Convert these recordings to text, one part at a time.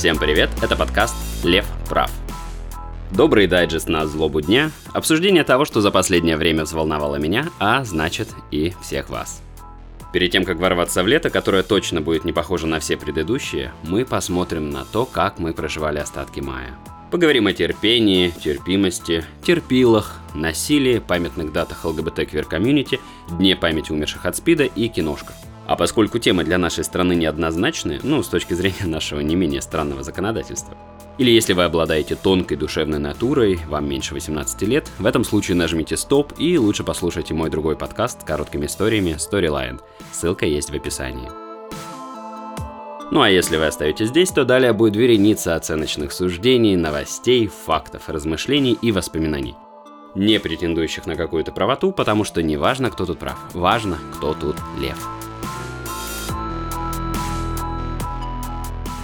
Всем привет, это подкаст «Лев прав». Добрый дайджест на злобу дня, обсуждение того, что за последнее время взволновало меня, а значит и всех вас. Перед тем, как ворваться в лето, которое точно будет не похоже на все предыдущие, мы посмотрим на то, как мы проживали остатки мая. Поговорим о терпении, терпимости, терпилах, насилии, памятных датах ЛГБТ-квир-комьюнити, Дне памяти умерших от СПИДа и киношках. А поскольку темы для нашей страны неоднозначны, ну, с точки зрения нашего не менее странного законодательства, или если вы обладаете тонкой душевной натурой, вам меньше 18 лет, в этом случае нажмите стоп и лучше послушайте мой другой подкаст с короткими историями Storyline. Ссылка есть в описании. Ну а если вы остаетесь здесь, то далее будет вереница оценочных суждений, новостей, фактов, размышлений и воспоминаний. Не претендующих на какую-то правоту, потому что не важно, кто тут прав, важно, кто тут лев.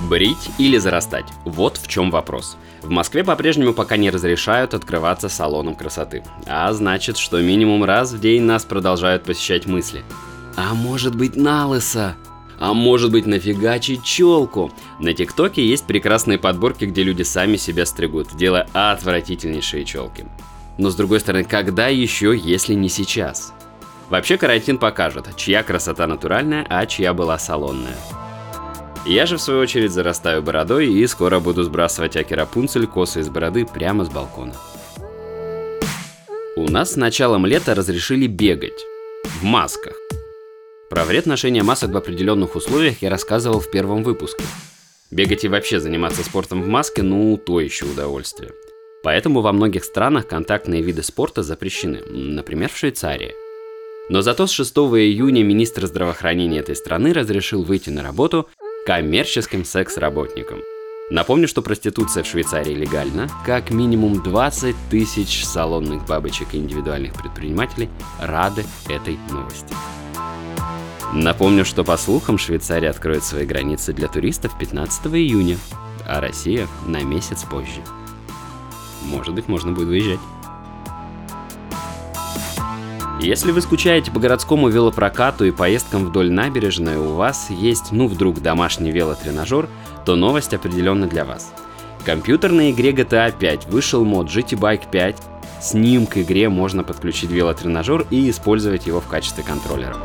Брить или зарастать? Вот в чем вопрос. В Москве по-прежнему пока не разрешают открываться салоном красоты. А значит, что минимум раз в день нас продолжают посещать мысли. А может быть на лысо? А может быть нафигачить челку? На ТикТоке есть прекрасные подборки, где люди сами себя стригут, делая отвратительнейшие челки. Но с другой стороны, когда еще, если не сейчас? Вообще карантин покажет, чья красота натуральная, а чья была салонная. Я же в свою очередь зарастаю бородой и скоро буду сбрасывать Аки Рапунцель косы из бороды прямо с балкона. У нас с началом лета разрешили бегать. В масках. Про вред ношения масок в определенных условиях я рассказывал в первом выпуске. Бегать и вообще заниматься спортом в маске, ну, то еще удовольствие. Поэтому во многих странах контактные виды спорта запрещены, например, в Швейцарии. Но зато с 6 июня министр здравоохранения этой страны разрешил выйти на работу коммерческим секс-работникам. Напомню, что проституция в Швейцарии легальна. Как минимум 20 тысяч салонных бабочек и индивидуальных предпринимателей рады этой новости. Напомню, что по слухам Швейцария откроет свои границы для туристов 15 июня, а Россия на месяц позже. Может быть, можно будет выезжать. Если вы скучаете по городскому велопрокату и поездкам вдоль набережной, у вас есть, ну вдруг, домашний велотренажер, то новость определенно для вас. В компьютерной игре GTA 5 вышел мод GT Bike 5. С ним к игре можно подключить велотренажер и использовать его в качестве контроллера.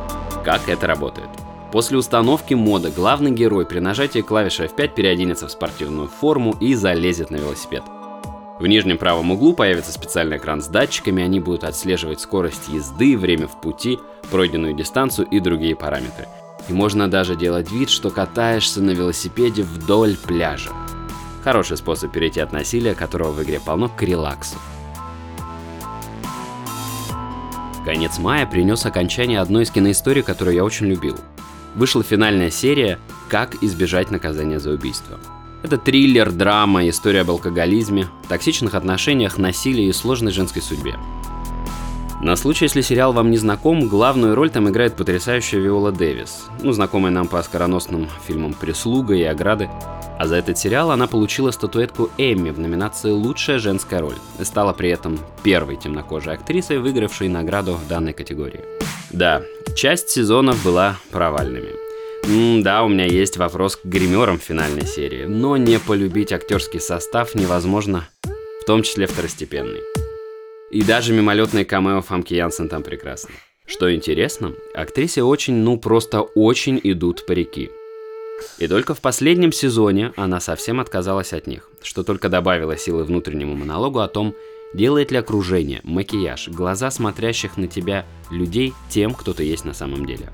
Как это работает? После установки мода главный герой при нажатии клавиши F5 переоденется в спортивную форму и залезет на велосипед. В нижнем правом углу появится специальный экран с датчиками, они будут отслеживать скорость езды, время в пути, пройденную дистанцию и другие параметры. И можно даже делать вид, что катаешься на велосипеде вдоль пляжа. Хороший способ перейти от насилия, которого в игре полно, к релаксу. Конец мая принес окончание одной из киноисторий, которую я очень любил. Вышла финальная серия «Как избежать наказания за убийство». Это триллер, драма, история об алкоголизме, токсичных отношениях, насилии и сложной женской судьбе. На случай, если сериал вам не знаком, главную роль там играет потрясающая Виола Дэвис, ну, знакомая нам по оскароносным фильмам «Прислуга» и «Ограды». А за этот сериал она получила статуэтку Эмми в номинации «Лучшая женская роль» и стала при этом первой темнокожей актрисой, выигравшей награду в данной категории. Да, часть сезонов была провальными. Да, у меня есть вопрос к гримерам финальной серии, но не полюбить актерский состав невозможно, в том числе второстепенный. И даже мимолетные камео Фамки Янсен там прекрасны. Что интересно, актрисе очень, ну просто очень идут парики. И только в последнем сезоне она совсем отказалась от них, что только добавило силы внутреннему монологу о том, делает ли окружение, макияж, глаза смотрящих на тебя людей тем, кто ты есть на самом деле.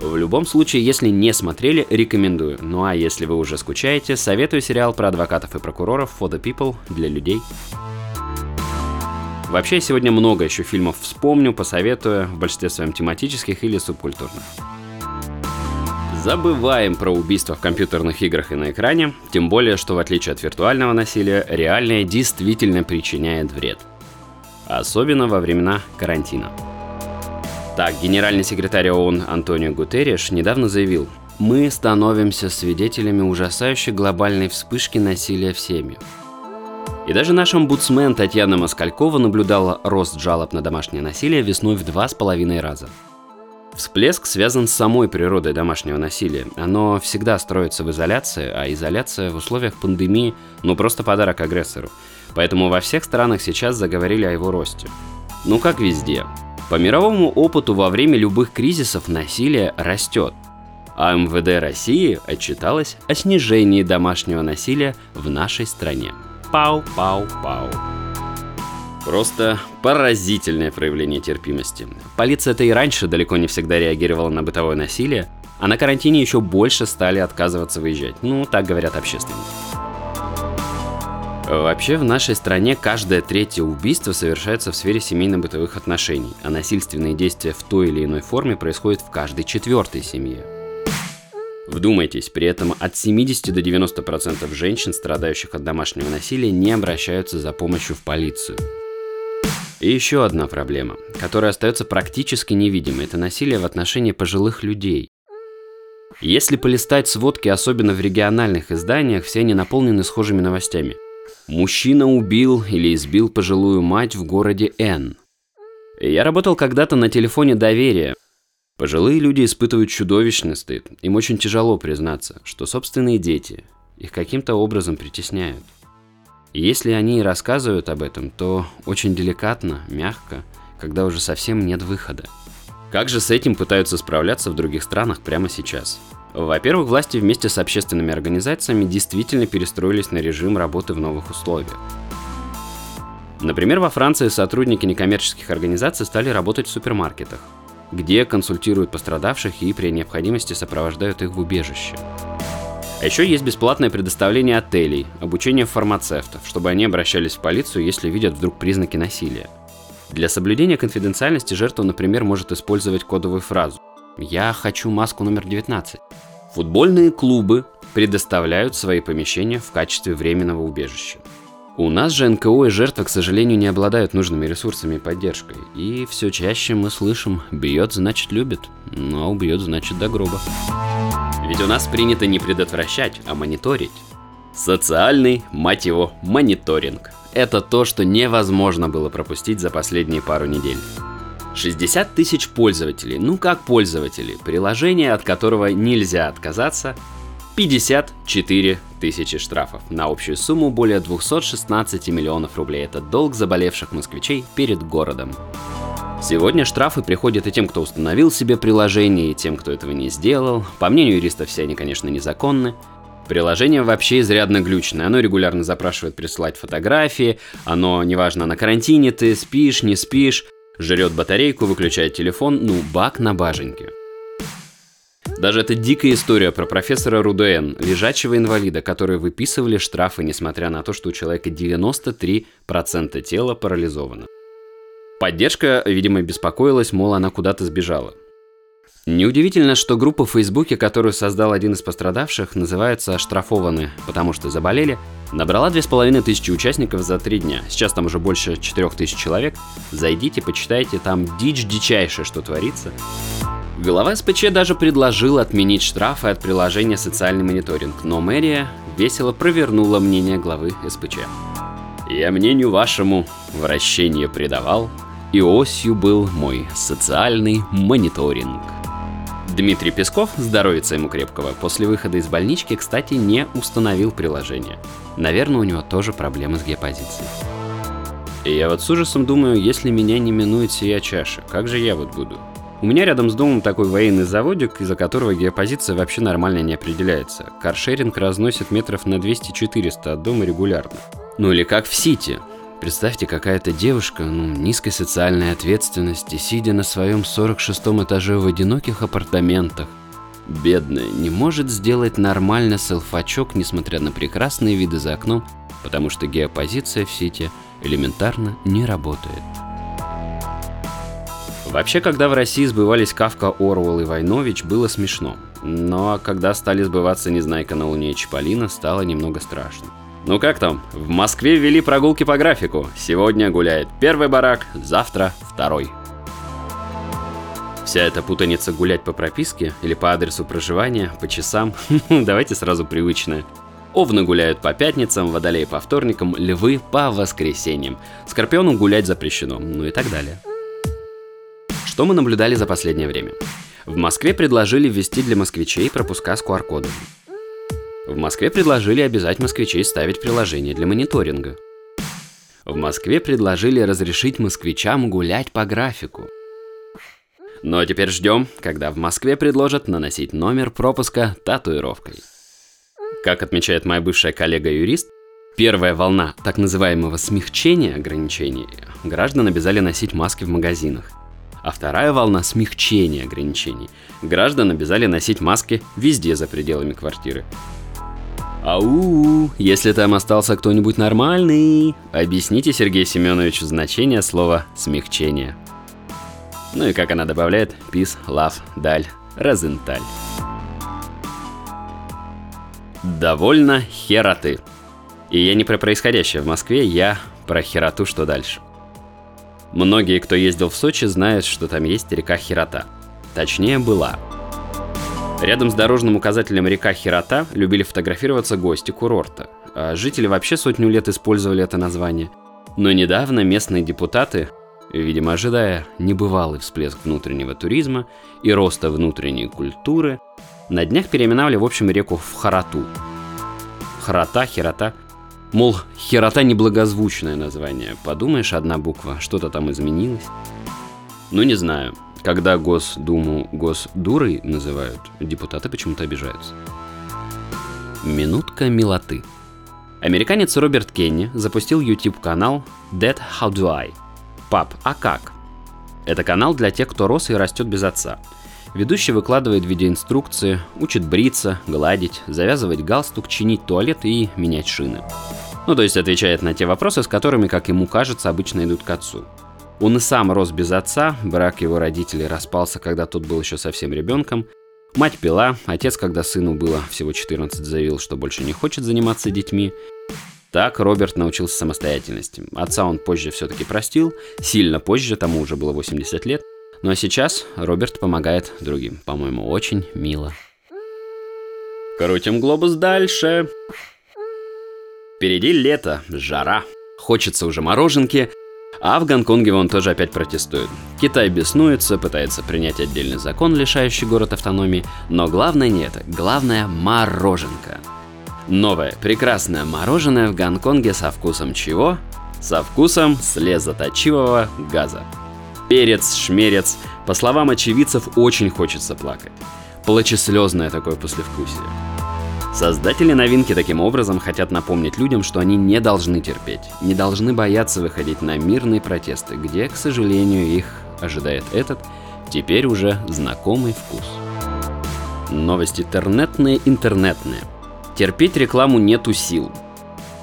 В любом случае, если не смотрели, рекомендую. Ну а если вы уже скучаете, советую сериал про адвокатов и прокуроров For the People для людей. Вообще, сегодня много еще фильмов вспомню, посоветую, в большинстве своем тематических или субкультурных. Забываем про убийства в компьютерных играх и на экране, тем более, что в отличие от виртуального насилия, реальное действительно причиняет вред. Особенно во времена карантина. Так, генеральный секретарь ООН Антонио Гутерриш недавно заявил, «Мы становимся свидетелями ужасающей глобальной вспышки насилия в семьях. И даже наш омбудсмен Татьяна Москалькова наблюдала рост жалоб на домашнее насилие весной в два с половиной раза. Всплеск связан с самой природой домашнего насилия. Оно всегда строится в изоляции, а изоляция в условиях пандемии – ну просто подарок агрессору. Поэтому во всех странах сейчас заговорили о его росте. Ну как везде. По мировому опыту во время любых кризисов насилие растет. А МВД России отчиталось о снижении домашнего насилия в нашей стране. Пау-пау-пау. Просто поразительное проявление терпимости. Полиция-то и раньше далеко не всегда реагировала на бытовое насилие, а на карантине еще больше стали отказываться выезжать. Ну, так говорят общественники. Вообще в нашей стране каждое третье убийство совершается в сфере семейно-бытовых отношений, а насильственные действия в той или иной форме происходят в каждой четвертой семье. Вдумайтесь, при этом от 70 до 90% женщин, страдающих от домашнего насилия, не обращаются за помощью в полицию. И еще одна проблема, которая остается практически невидимой, это насилие в отношении пожилых людей. Если полистать сводки, особенно в региональных изданиях, все они наполнены схожими новостями. Мужчина убил или избил пожилую мать в городе Н. Я работал когда-то на телефоне доверия. Пожилые люди испытывают чудовищный стыд. Им очень тяжело признаться, что собственные дети их каким-то образом притесняют. И если они и рассказывают об этом, то очень деликатно, мягко, когда уже совсем нет выхода. Как же с этим пытаются справляться в других странах прямо сейчас? Во-первых, власти вместе с общественными организациями действительно перестроились на режим работы в новых условиях. Например, во Франции сотрудники некоммерческих организаций стали работать в супермаркетах, где консультируют пострадавших и при необходимости сопровождают их в убежище. А еще есть бесплатное предоставление отелей, обучение фармацевтов, чтобы они обращались в полицию, если видят вдруг признаки насилия. Для соблюдения конфиденциальности жертва, например, может использовать кодовую фразу «Я хочу маску номер 19». Футбольные клубы предоставляют свои помещения в качестве временного убежища. У нас же НКО и жертвы, к сожалению, не обладают нужными ресурсами и поддержкой. И все чаще мы слышим «бьет, значит любит», но убьет, значит до гроба. Ведь у нас принято не предотвращать, а мониторить. Социальный, мать его, мониторинг. Это то, что невозможно было пропустить за последние пару недель. 60 тысяч пользователей, ну как пользователи, приложение, от которого нельзя отказаться, 54 тысячи штрафов на общую сумму более 216 миллионов рублей. Это долг заболевших москвичей перед городом. Сегодня штрафы приходят и тем, кто установил себе приложение, и тем, кто этого не сделал. По мнению юристов, все они, конечно, незаконны. Приложение вообще изрядно глючное. Оно регулярно запрашивает присылать фотографии. Оно, неважно, на карантине ты спишь, не спишь, жрет батарейку, выключает телефон, ну, бак на баженьке. Даже эта дикая история про профессора Руден, лежачего инвалида, которые выписывали штрафы, несмотря на то, что у человека 93% тела парализовано. Поддержка, видимо, беспокоилась, мол, она куда-то сбежала. Неудивительно, что группа в Фейсбуке, которую создал один из пострадавших, называется «Оштрафованы, потому что заболели», набрала 2500 участников за три дня. Сейчас там уже больше 4000 человек. Зайдите, почитайте, там дичь дичайшая, что творится. Глава СПЧ даже предложил отменить штрафы от приложения «Социальный мониторинг», но мэрия весело провернула мнение главы СПЧ. «Я мнению вашему вращение придавал, и осью был мой социальный мониторинг. Дмитрий Песков, здоровится ему крепкого, после выхода из больнички, кстати, не установил приложение. Наверное, у него тоже проблемы с геопозицией. И я вот с ужасом думаю, если меня не минует сия чаша, как же я вот буду? У меня рядом с домом такой военный заводик, из-за которого геопозиция вообще нормально не определяется. Каршеринг разносит метров на 200-400 от дома регулярно. Ну или как в Сити. Представьте, какая-то девушка, ну, низкой социальной ответственности, сидя на своем 46-м этаже в одиноких апартаментах, бедная, не может сделать нормально селфачок, несмотря на прекрасные виды за окном, потому что геопозиция в сети элементарно не работает. Вообще, когда в России сбывались Кавка, Орвел и Войнович, было смешно. Но когда стали сбываться Незнайка на Луне и Чиполлино, стало немного страшно. Ну как там? В Москве ввели прогулки по графику. Сегодня гуляет первый барак, завтра второй. Вся эта путаница гулять по прописке или по адресу проживания, по часам, давайте сразу привычное. Овны гуляют по пятницам, водолеи по вторникам, львы по воскресеньям. Скорпиону гулять запрещено, ну и так далее. Что мы наблюдали за последнее время? В Москве предложили ввести для москвичей пропуска с QR-кодом. В Москве предложили обязать москвичей ставить приложение для мониторинга. В Москве предложили разрешить москвичам гулять по графику. Ну а теперь ждем, когда в Москве предложат наносить номер пропуска татуировкой. Как отмечает моя бывшая коллега-юрист, первая волна так называемого смягчения ограничений граждан обязали носить маски в магазинах. А вторая волна смягчения ограничений граждан обязали носить маски везде за пределами квартиры. Ау, если там остался кто-нибудь нормальный, объясните Сергею Семеновичу значение слова «смягчение». Ну и как она добавляет, peace, love, даль, розенталь. Довольно хероты. И я не про происходящее в Москве, я про хероту, что дальше. Многие, кто ездил в Сочи, знают, что там есть река Херота. Точнее, была. Рядом с дорожным указателем река Херота любили фотографироваться гости курорта. А жители вообще сотню лет использовали это название. Но недавно местные депутаты, видимо ожидая небывалый всплеск внутреннего туризма и роста внутренней культуры, на днях переименовали в общем реку в Харату. Харата, Херота. Мол, Херота неблагозвучное название. Подумаешь, одна буква, что-то там изменилось. Ну не знаю. Когда Госдуму Госдурой называют, депутаты почему-то обижаются. Минутка милоты. Американец Роберт Кенни запустил YouTube-канал Dead How Do I? Пап, а как? Это канал для тех, кто рос и растет без отца – Ведущий выкладывает видеоинструкции, учит бриться, гладить, завязывать галстук, чинить туалет и менять шины. Ну, то есть отвечает на те вопросы, с которыми, как ему кажется, обычно идут к отцу. Он и сам рос без отца, брак его родителей распался, когда тот был еще совсем ребенком. Мать пила, отец, когда сыну было всего 14, заявил, что больше не хочет заниматься детьми. Так Роберт научился самостоятельности. Отца он позже все-таки простил, сильно позже, тому уже было 80 лет, ну а сейчас Роберт помогает другим. По-моему, очень мило. Крутим глобус дальше. Впереди лето, жара. Хочется уже мороженки, а в Гонконге он тоже опять протестует. Китай беснуется, пытается принять отдельный закон, лишающий город автономии, но главное не это, главное мороженка. Новое, прекрасное мороженое в Гонконге со вкусом чего? Со вкусом слезоточивого газа. Перец, шмерец. По словам очевидцев, очень хочется плакать. Плачеслезное такое послевкусие. Создатели новинки таким образом хотят напомнить людям, что они не должны терпеть, не должны бояться выходить на мирные протесты, где, к сожалению, их ожидает этот, теперь уже знакомый вкус. Новости интернетные, интернетные. Терпеть рекламу нету сил.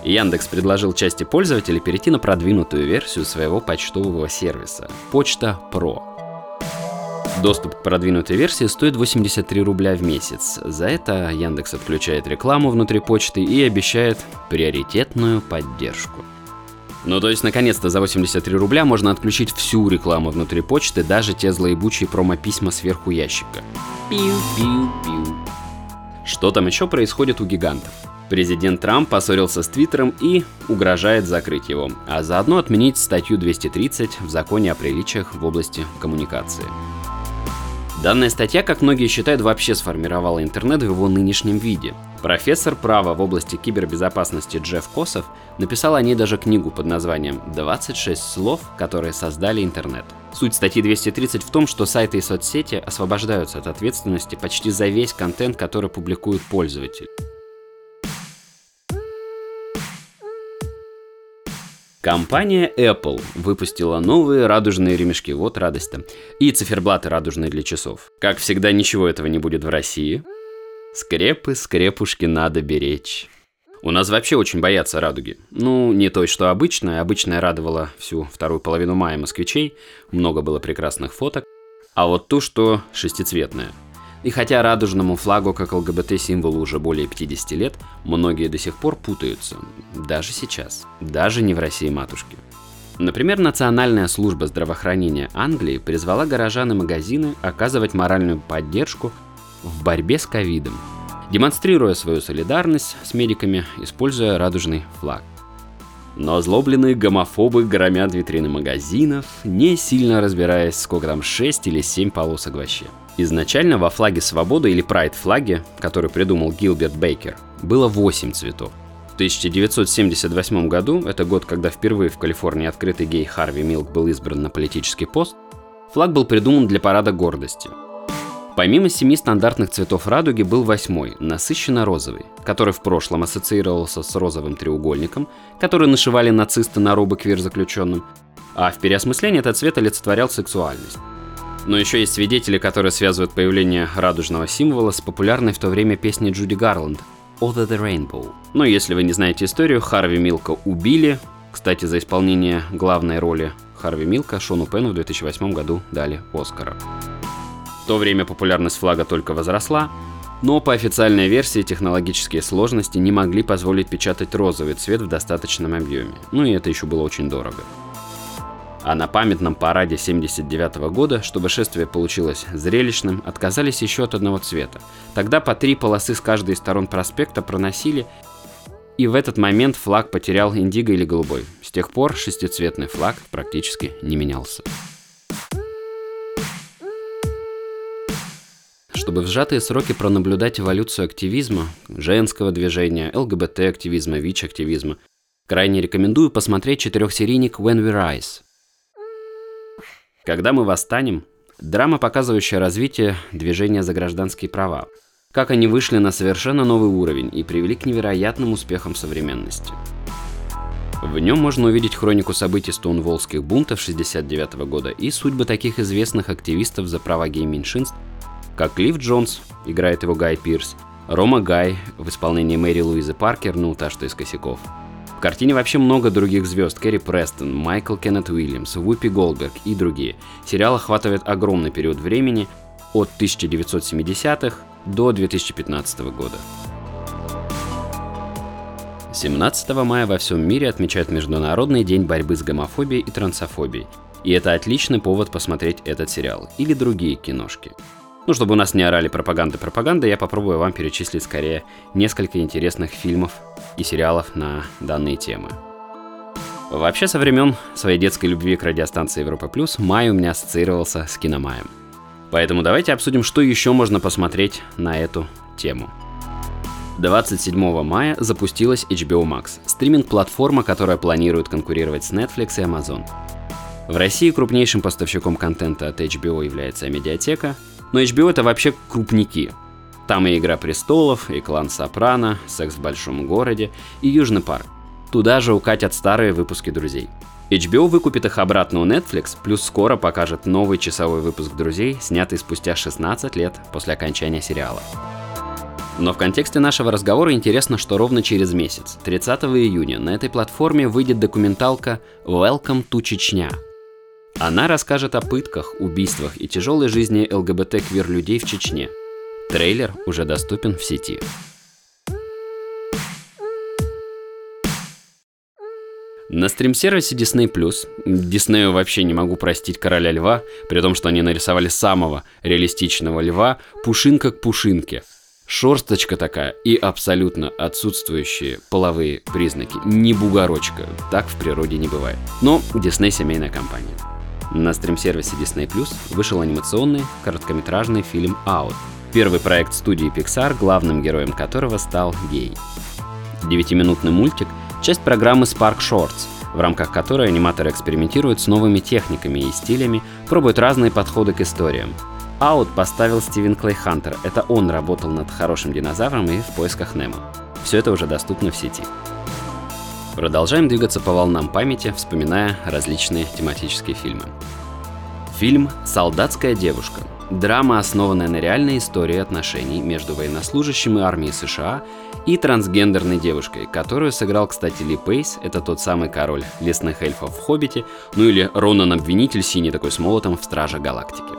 Яндекс предложил части пользователей перейти на продвинутую версию своего почтового сервиса – Почта Про. Доступ к продвинутой версии стоит 83 рубля в месяц. За это Яндекс отключает рекламу внутри почты и обещает приоритетную поддержку. Ну то есть наконец-то за 83 рубля можно отключить всю рекламу внутри почты, даже те злоебучие промо-письма сверху ящика. Пиу-пиу-пиу. Что там еще происходит у гигантов? Президент Трамп поссорился с Твиттером и угрожает закрыть его, а заодно отменить статью 230 в законе о приличиях в области коммуникации. Данная статья, как многие считают, вообще сформировала интернет в его нынешнем виде. Профессор права в области кибербезопасности Джефф Косов написал о ней даже книгу под названием «26 слов, которые создали интернет». Суть статьи 230 в том, что сайты и соцсети освобождаются от ответственности почти за весь контент, который публикует пользователь. Компания Apple выпустила новые радужные ремешки, вот радость-то, и циферблаты радужные для часов. Как всегда, ничего этого не будет в России. Скрепы, скрепушки надо беречь. У нас вообще очень боятся радуги. Ну, не той, что обычная. Обычная радовала всю вторую половину мая москвичей. Много было прекрасных фоток. А вот ту, что шестицветная – и хотя радужному флагу как ЛГБТ-символу уже более 50 лет, многие до сих пор путаются. Даже сейчас. Даже не в России матушки. Например, Национальная служба здравоохранения Англии призвала горожан и магазины оказывать моральную поддержку в борьбе с ковидом. демонстрируя свою солидарность с медиками, используя радужный флаг. Но озлобленные гомофобы громят витрины магазинов, не сильно разбираясь, сколько там 6 или 7 полосок вообще. Изначально во флаге свободы или прайд флаге, который придумал Гилберт Бейкер, было 8 цветов. В 1978 году, это год, когда впервые в Калифорнии открытый гей Харви Милк был избран на политический пост, флаг был придуман для парада гордости – Помимо семи стандартных цветов радуги был восьмой, насыщенно розовый, который в прошлом ассоциировался с розовым треугольником, который нашивали нацисты на робы квир-заключенным, а в переосмыслении этот цвет олицетворял сексуальность. Но еще есть свидетели, которые связывают появление радужного символа с популярной в то время песней Джуди Гарланд «Over the Rainbow». Но если вы не знаете историю, Харви Милка убили. Кстати, за исполнение главной роли Харви Милка Шону Пену в 2008 году дали Оскара то время популярность флага только возросла, но по официальной версии технологические сложности не могли позволить печатать розовый цвет в достаточном объеме. Ну и это еще было очень дорого. А на памятном параде 79 года, чтобы шествие получилось зрелищным, отказались еще от одного цвета. Тогда по три полосы с каждой из сторон проспекта проносили, и в этот момент флаг потерял индиго или голубой. С тех пор шестицветный флаг практически не менялся. Чтобы в сжатые сроки пронаблюдать эволюцию активизма, женского движения, ЛГБТ-активизма, ВИЧ-активизма, крайне рекомендую посмотреть четырехсерийник When We Rise. Когда мы восстанем, драма, показывающая развитие движения за гражданские права, как они вышли на совершенно новый уровень и привели к невероятным успехам современности. В нем можно увидеть хронику событий стоунволлских бунтов 69 года и судьбы таких известных активистов за права гей-меньшинств, как Клифф Джонс, играет его Гай Пирс, Рома Гай в исполнении Мэри Луизы Паркер, ну та, что из косяков. В картине вообще много других звезд. Кэрри Престон, Майкл Кеннет Уильямс, Вупи Голдберг и другие. Сериал охватывает огромный период времени от 1970-х до 2015 года. 17 мая во всем мире отмечают Международный день борьбы с гомофобией и трансофобией. И это отличный повод посмотреть этот сериал или другие киношки. Ну, чтобы у нас не орали пропаганды пропаганды, я попробую вам перечислить скорее несколько интересных фильмов и сериалов на данные темы. Вообще, со времен своей детской любви к радиостанции Европа Плюс, май у меня ассоциировался с киномаем. Поэтому давайте обсудим, что еще можно посмотреть на эту тему. 27 мая запустилась HBO Max, стриминг-платформа, которая планирует конкурировать с Netflix и Amazon. В России крупнейшим поставщиком контента от HBO является медиатека, но HBO это вообще крупники. Там и «Игра престолов», и «Клан Сопрано», «Секс в большом городе» и «Южный парк». Туда же укатят старые выпуски «Друзей». HBO выкупит их обратно у Netflix, плюс скоро покажет новый часовой выпуск «Друзей», снятый спустя 16 лет после окончания сериала. Но в контексте нашего разговора интересно, что ровно через месяц, 30 июня, на этой платформе выйдет документалка «Welcome to Чечня», она расскажет о пытках, убийствах и тяжелой жизни ЛГБТ-квир-людей в Чечне. Трейлер уже доступен в сети. На стрим-сервисе Disney+, Диснею вообще не могу простить Короля Льва, при том, что они нарисовали самого реалистичного льва, пушинка к пушинке. Шорсточка такая и абсолютно отсутствующие половые признаки. Не бугорочка, так в природе не бывает. Но Disney семейная компания. На стрим-сервисе Disney Plus вышел анимационный короткометражный фильм «Out», первый проект студии Pixar, главным героем которого стал гей. Девятиминутный мультик – часть программы Spark Shorts, в рамках которой аниматоры экспериментируют с новыми техниками и стилями, пробуют разные подходы к историям. Out поставил Стивен Клей Хантер, это он работал над «Хорошим динозавром» и «В поисках Немо». Все это уже доступно в сети. Продолжаем двигаться по волнам памяти, вспоминая различные тематические фильмы. Фильм «Солдатская девушка». Драма, основанная на реальной истории отношений между военнослужащим и армией США и трансгендерной девушкой, которую сыграл, кстати, Ли Пейс, это тот самый король лесных эльфов в «Хоббите», ну или Ронан-обвинитель синий такой с молотом в «Страже Галактики».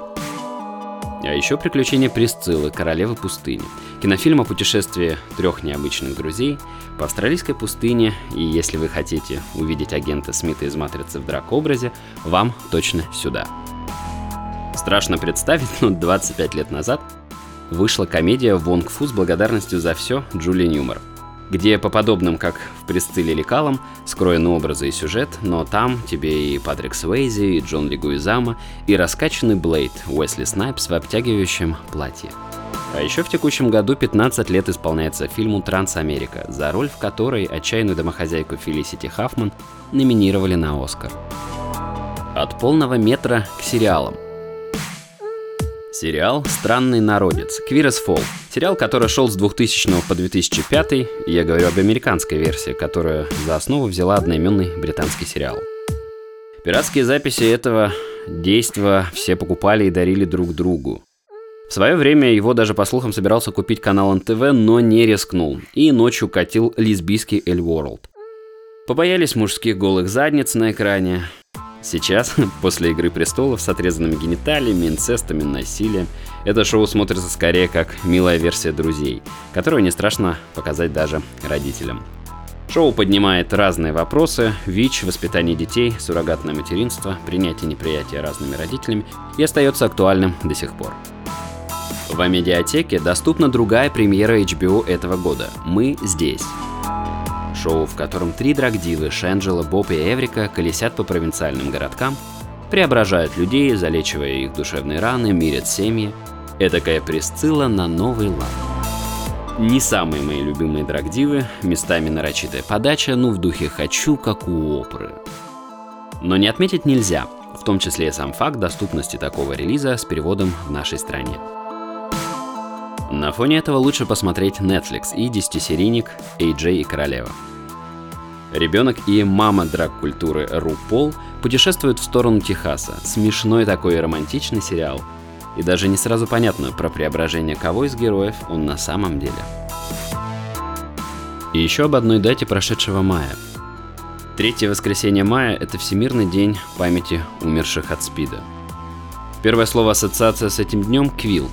А еще «Приключения Присциллы, королевы пустыни». Кинофильм о путешествии трех необычных друзей по австралийской пустыне, и если вы хотите увидеть агента Смита из «Матрицы» в драк-образе, вам точно сюда. Страшно представить, но 25 лет назад вышла комедия «Вонг Фу» с благодарностью за все Джули Ньюмар где по подобным, как в «Присцилле», лекалам, скроены образы и сюжет, но там тебе и Патрик Свейзи, и Джон Легуизамо, и раскачанный Блейд Уэсли Снайпс в обтягивающем платье. А еще в текущем году 15 лет исполняется фильму «Трансамерика», за роль в которой отчаянную домохозяйку Фелисити Хаффман номинировали на Оскар. От полного метра к сериалам – Сериал «Странный народец» Queer Fall. Сериал, который шел с 2000 по 2005, и я говорю об американской версии, которая за основу взяла одноименный британский сериал. Пиратские записи этого действа все покупали и дарили друг другу. В свое время его даже по слухам собирался купить канал НТВ, но не рискнул, и ночью катил лесбийский Эль World. Побоялись мужских голых задниц на экране, Сейчас, после «Игры престолов» с отрезанными гениталиями, инцестом и насилием, это шоу смотрится скорее как милая версия «Друзей», которую не страшно показать даже родителям. Шоу поднимает разные вопросы – ВИЧ, воспитание детей, суррогатное материнство, принятие и неприятие разными родителями и остается актуальным до сих пор. В медиатеке доступна другая премьера HBO этого года «Мы здесь» шоу, в котором три драгдивы Шенджела, Боб и Эврика колесят по провинциальным городкам, преображают людей, залечивая их душевные раны, мирят семьи. Эдакая присцилла на новый лад. Не самые мои любимые драгдивы, местами нарочитая подача, ну в духе «хочу, как у оперы». Но не отметить нельзя, в том числе и сам факт доступности такого релиза с переводом в нашей стране. На фоне этого лучше посмотреть Netflix и десятисерийник AJ и Королева. Ребенок и мама драг-культуры Ру Пол путешествуют в сторону Техаса. Смешной такой романтичный сериал. И даже не сразу понятно, про преображение кого из героев он на самом деле. И еще об одной дате прошедшего мая. Третье воскресенье мая – это Всемирный день памяти умерших от СПИДа. Первое слово ассоциация с этим днем – квилт.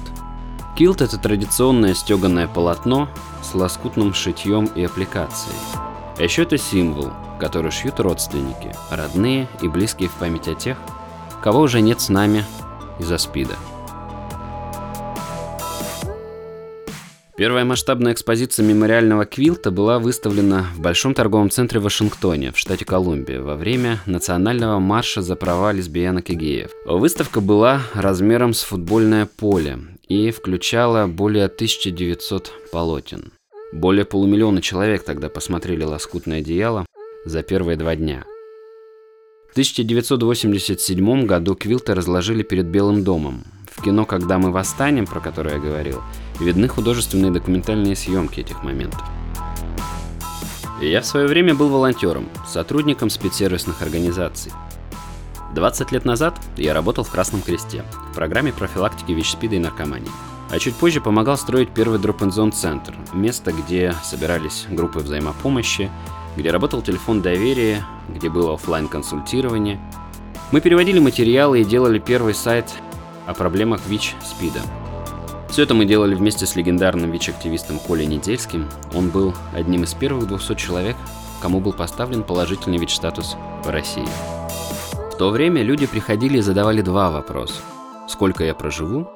Килт – это традиционное стеганое полотно с лоскутным шитьем и аппликацией. А еще это символ, который шьют родственники, родные и близкие в память о тех, кого уже нет с нами из-за СПИДа. Первая масштабная экспозиция мемориального квилта была выставлена в Большом торговом центре в Вашингтоне, в штате Колумбия, во время национального марша за права лесбиянок и геев. Выставка была размером с футбольное поле и включала более 1900 полотен. Более полумиллиона человек тогда посмотрели «Лоскутное одеяло» за первые два дня. В 1987 году Квилта разложили перед Белым домом. В кино «Когда мы восстанем», про которое я говорил, видны художественные документальные съемки этих моментов. Я в свое время был волонтером, сотрудником спецсервисных организаций. 20 лет назад я работал в Красном Кресте в программе профилактики ВИЧ-СПИДа и наркомании. А чуть позже помогал строить первый дроп зон центр место, где собирались группы взаимопомощи, где работал телефон доверия, где было офлайн консультирование. Мы переводили материалы и делали первый сайт о проблемах ВИЧ-СПИДа. Все это мы делали вместе с легендарным ВИЧ-активистом Колей Недельским. Он был одним из первых 200 человек, кому был поставлен положительный ВИЧ-статус в России. В то время люди приходили и задавали два вопроса. Сколько я проживу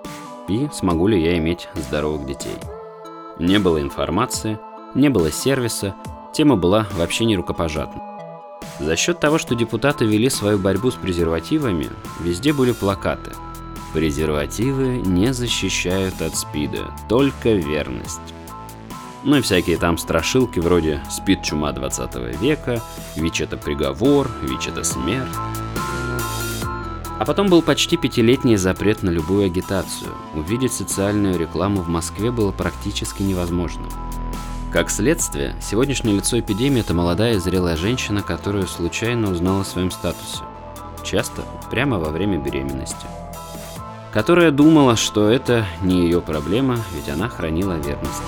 и смогу ли я иметь здоровых детей. Не было информации, не было сервиса, тема была вообще не рукопожатна. За счет того, что депутаты вели свою борьбу с презервативами, везде были плакаты. Презервативы не защищают от СПИДа, только верность. Ну и всякие там страшилки вроде «СПИД чума 20 века», «ВИЧ это приговор», «ВИЧ это смерть». А потом был почти пятилетний запрет на любую агитацию. Увидеть социальную рекламу в Москве было практически невозможно. Как следствие, сегодняшнее лицо эпидемии – это молодая и зрелая женщина, которую случайно узнала о своем статусе. Часто прямо во время беременности. Которая думала, что это не ее проблема, ведь она хранила верность.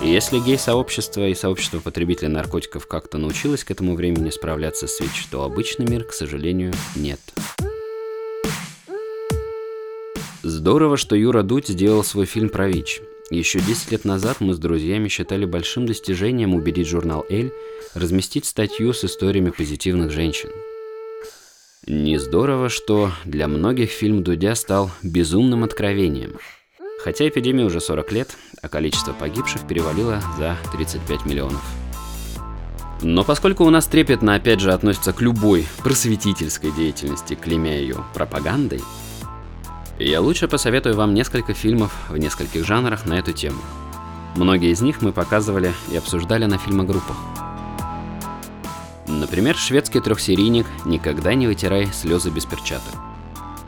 И если гей-сообщество и сообщество потребителей наркотиков как-то научилось к этому времени справляться с ВИЧ, то обычный мир, к сожалению, нет. Здорово, что Юра Дудь сделал свой фильм про ВИЧ. Еще 10 лет назад мы с друзьями считали большим достижением убедить журнал «Эль» разместить статью с историями позитивных женщин. Не здорово, что для многих фильм Дудя стал безумным откровением – Хотя эпидемии уже 40 лет, а количество погибших перевалило за 35 миллионов. Но поскольку у нас трепетно опять же относится к любой просветительской деятельности, клеймя ее пропагандой, я лучше посоветую вам несколько фильмов в нескольких жанрах на эту тему. Многие из них мы показывали и обсуждали на фильмогруппах. Например, шведский трехсерийник «Никогда не вытирай слезы без перчаток».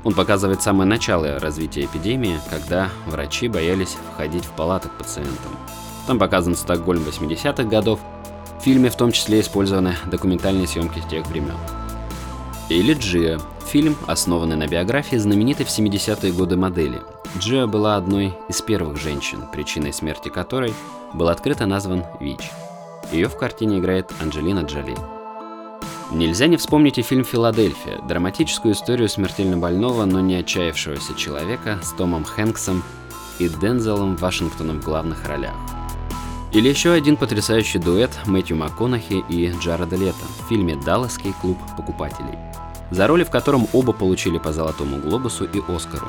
Он показывает самое начало развития эпидемии, когда врачи боялись входить в палаты к пациентам. Там показан Стокгольм 80-х годов, в фильме в том числе использованы документальные съемки тех времен. Или Джиа, фильм, основанный на биографии знаменитой в 70-е годы модели. Джиа была одной из первых женщин, причиной смерти которой был открыто назван ВИЧ. Ее в картине играет Анджелина Джоли. Нельзя не вспомнить и фильм «Филадельфия», драматическую историю смертельно больного, но не отчаявшегося человека с Томом Хэнксом и Дензелом Вашингтоном в главных ролях. Или еще один потрясающий дуэт Мэтью МакКонахи и Джареда Лето в фильме «Далласский клуб покупателей», за роли в котором оба получили по Золотому глобусу и Оскару.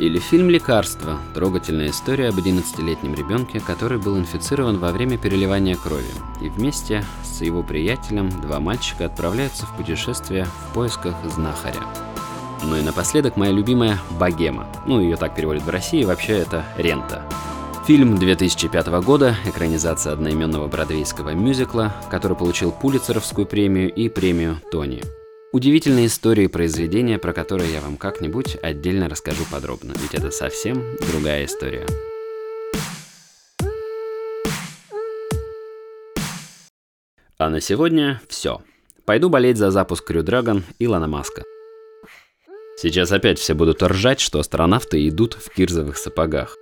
Или фильм «Лекарство» – трогательная история об 11-летнем ребенке, который был инфицирован во время переливания крови, и вместе с его приятелем два мальчика отправляются в путешествие в поисках знахаря. Ну и напоследок моя любимая «Богема». Ну, ее так переводят в России, вообще это «Рента». Фильм 2005 года, экранизация одноименного бродвейского мюзикла, который получил Пулицеровскую премию и премию Тони. Удивительные истории произведения, про которые я вам как-нибудь отдельно расскажу подробно, ведь это совсем другая история. А на сегодня все. Пойду болеть за запуск Крю Драгон Илона Маска. Сейчас опять все будут ржать, что астронавты идут в кирзовых сапогах.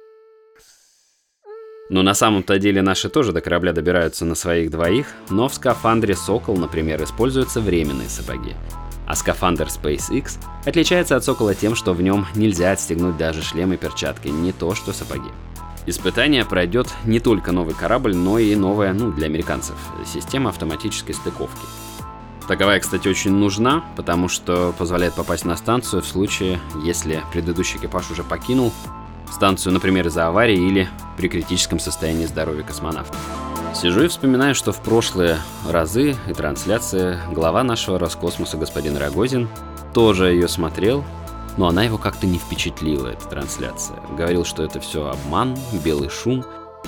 Но на самом-то деле наши тоже до корабля добираются на своих двоих, но в скафандре Сокол, например, используются временные сапоги. А скафандр SpaceX отличается от Сокола тем, что в нем нельзя отстегнуть даже шлем и перчатки, не то что сапоги. Испытание пройдет не только новый корабль, но и новая, ну, для американцев, система автоматической стыковки. Таковая, кстати, очень нужна, потому что позволяет попасть на станцию в случае, если предыдущий экипаж уже покинул станцию, например, из-за аварии или при критическом состоянии здоровья космонавта. Сижу и вспоминаю, что в прошлые разы и трансляции глава нашего Роскосмоса господин Рогозин тоже ее смотрел, но она его как-то не впечатлила, эта трансляция. Говорил, что это все обман, белый шум,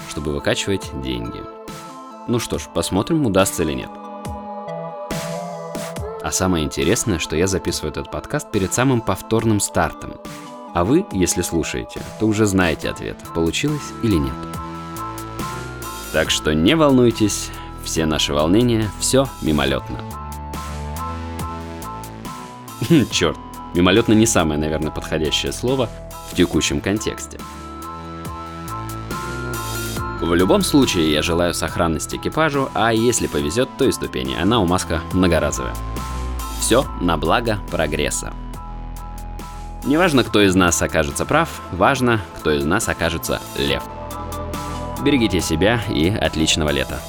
чтобы выкачивать деньги. Ну что ж, посмотрим, удастся или нет. А самое интересное, что я записываю этот подкаст перед самым повторным стартом. А вы, если слушаете, то уже знаете ответ, получилось или нет. Так что не волнуйтесь, все наши волнения, все мимолетно. Черт, мимолетно не самое, наверное, подходящее слово в текущем контексте. В любом случае, я желаю сохранности экипажу, а если повезет, то и ступени. Она у Маска многоразовая. Все на благо прогресса. Неважно, кто из нас окажется прав, важно, кто из нас окажется лев. Берегите себя и отличного лета.